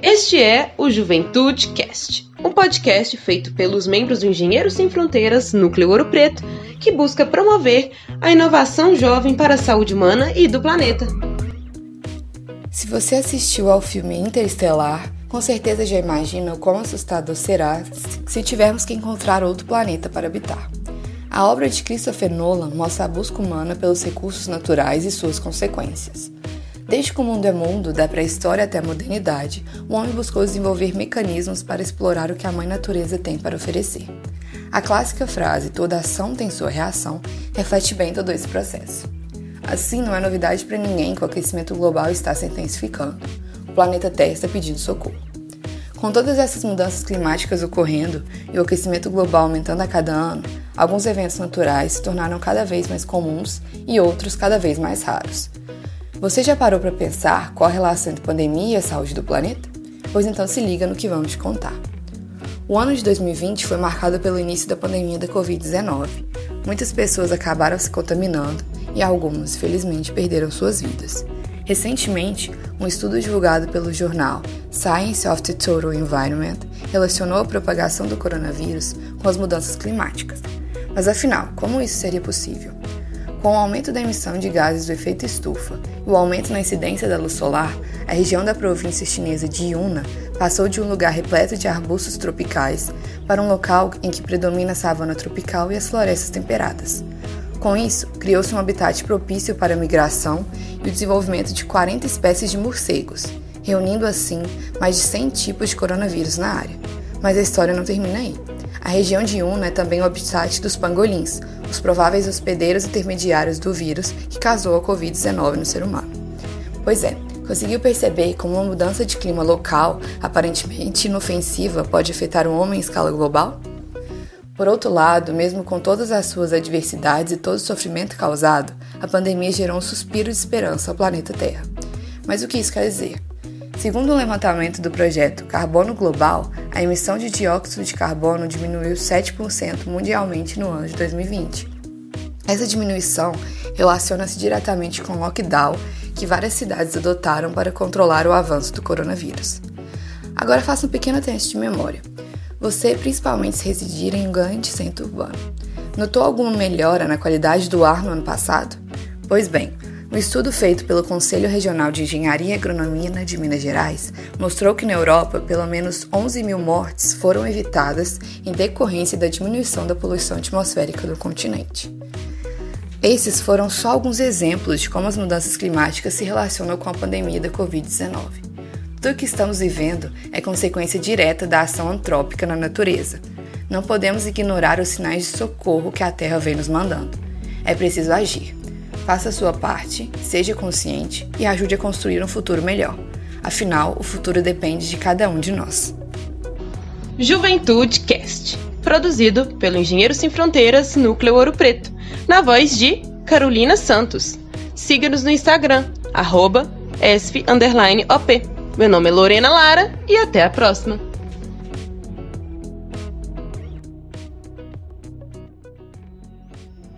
Este é o Juventude Cast, um podcast feito pelos membros do Engenheiros Sem Fronteiras Núcleo Ouro Preto, que busca promover a inovação jovem para a saúde humana e do planeta. Se você assistiu ao filme Interestelar, com certeza já imagina o quão assustador será se tivermos que encontrar outro planeta para habitar. A obra de Christopher Nolan mostra a busca humana pelos recursos naturais e suas consequências. Desde que o mundo é mundo, da pré-história até a modernidade, o homem buscou desenvolver mecanismos para explorar o que a mãe natureza tem para oferecer. A clássica frase toda ação tem sua reação reflete bem todo esse processo. Assim, não é novidade para ninguém que o aquecimento global está se intensificando. O planeta Terra está pedindo socorro. Com todas essas mudanças climáticas ocorrendo e o aquecimento global aumentando a cada ano, alguns eventos naturais se tornaram cada vez mais comuns e outros cada vez mais raros. Você já parou para pensar qual a relação entre pandemia e a saúde do planeta? Pois então se liga no que vamos contar. O ano de 2020 foi marcado pelo início da pandemia da Covid-19. Muitas pessoas acabaram se contaminando e algumas, felizmente, perderam suas vidas. Recentemente, um estudo divulgado pelo jornal Science of the Total Environment relacionou a propagação do coronavírus com as mudanças climáticas. Mas afinal, como isso seria possível? Com o aumento da emissão de gases do efeito estufa e o aumento na incidência da luz solar, a região da província chinesa de Yunnan passou de um lugar repleto de arbustos tropicais para um local em que predomina a savana tropical e as florestas temperadas. Com isso, criou-se um habitat propício para a migração e o desenvolvimento de 40 espécies de morcegos, reunindo assim mais de 100 tipos de coronavírus na área. Mas a história não termina aí. A região de Yunnan é também o habitat dos pangolins, os prováveis hospedeiros intermediários do vírus que causou a Covid-19 no ser humano. Pois é, conseguiu perceber como uma mudança de clima local, aparentemente inofensiva, pode afetar o homem em escala global? Por outro lado, mesmo com todas as suas adversidades e todo o sofrimento causado, a pandemia gerou um suspiro de esperança ao planeta Terra. Mas o que isso quer dizer? Segundo o levantamento do projeto Carbono Global, a emissão de dióxido de carbono diminuiu 7% mundialmente no ano de 2020. Essa diminuição relaciona-se diretamente com o lockdown que várias cidades adotaram para controlar o avanço do coronavírus. Agora faça um pequeno teste de memória. Você, principalmente se residir em um grande centro urbano, notou alguma melhora na qualidade do ar no ano passado? Pois bem, um estudo feito pelo Conselho Regional de Engenharia e Agronomia de Minas Gerais mostrou que na Europa, pelo menos 11 mil mortes foram evitadas em decorrência da diminuição da poluição atmosférica do continente. Esses foram só alguns exemplos de como as mudanças climáticas se relacionam com a pandemia da Covid-19. Tudo o que estamos vivendo é consequência direta da ação antrópica na natureza. Não podemos ignorar os sinais de socorro que a Terra vem nos mandando. É preciso agir. Faça a sua parte, seja consciente e ajude a construir um futuro melhor. Afinal, o futuro depende de cada um de nós. Juventude Cast, produzido pelo Engenheiro Sem Fronteiras Núcleo Ouro Preto, na voz de Carolina Santos. Siga-nos no Instagram, arroba esf_op. Meu nome é Lorena Lara e até a próxima!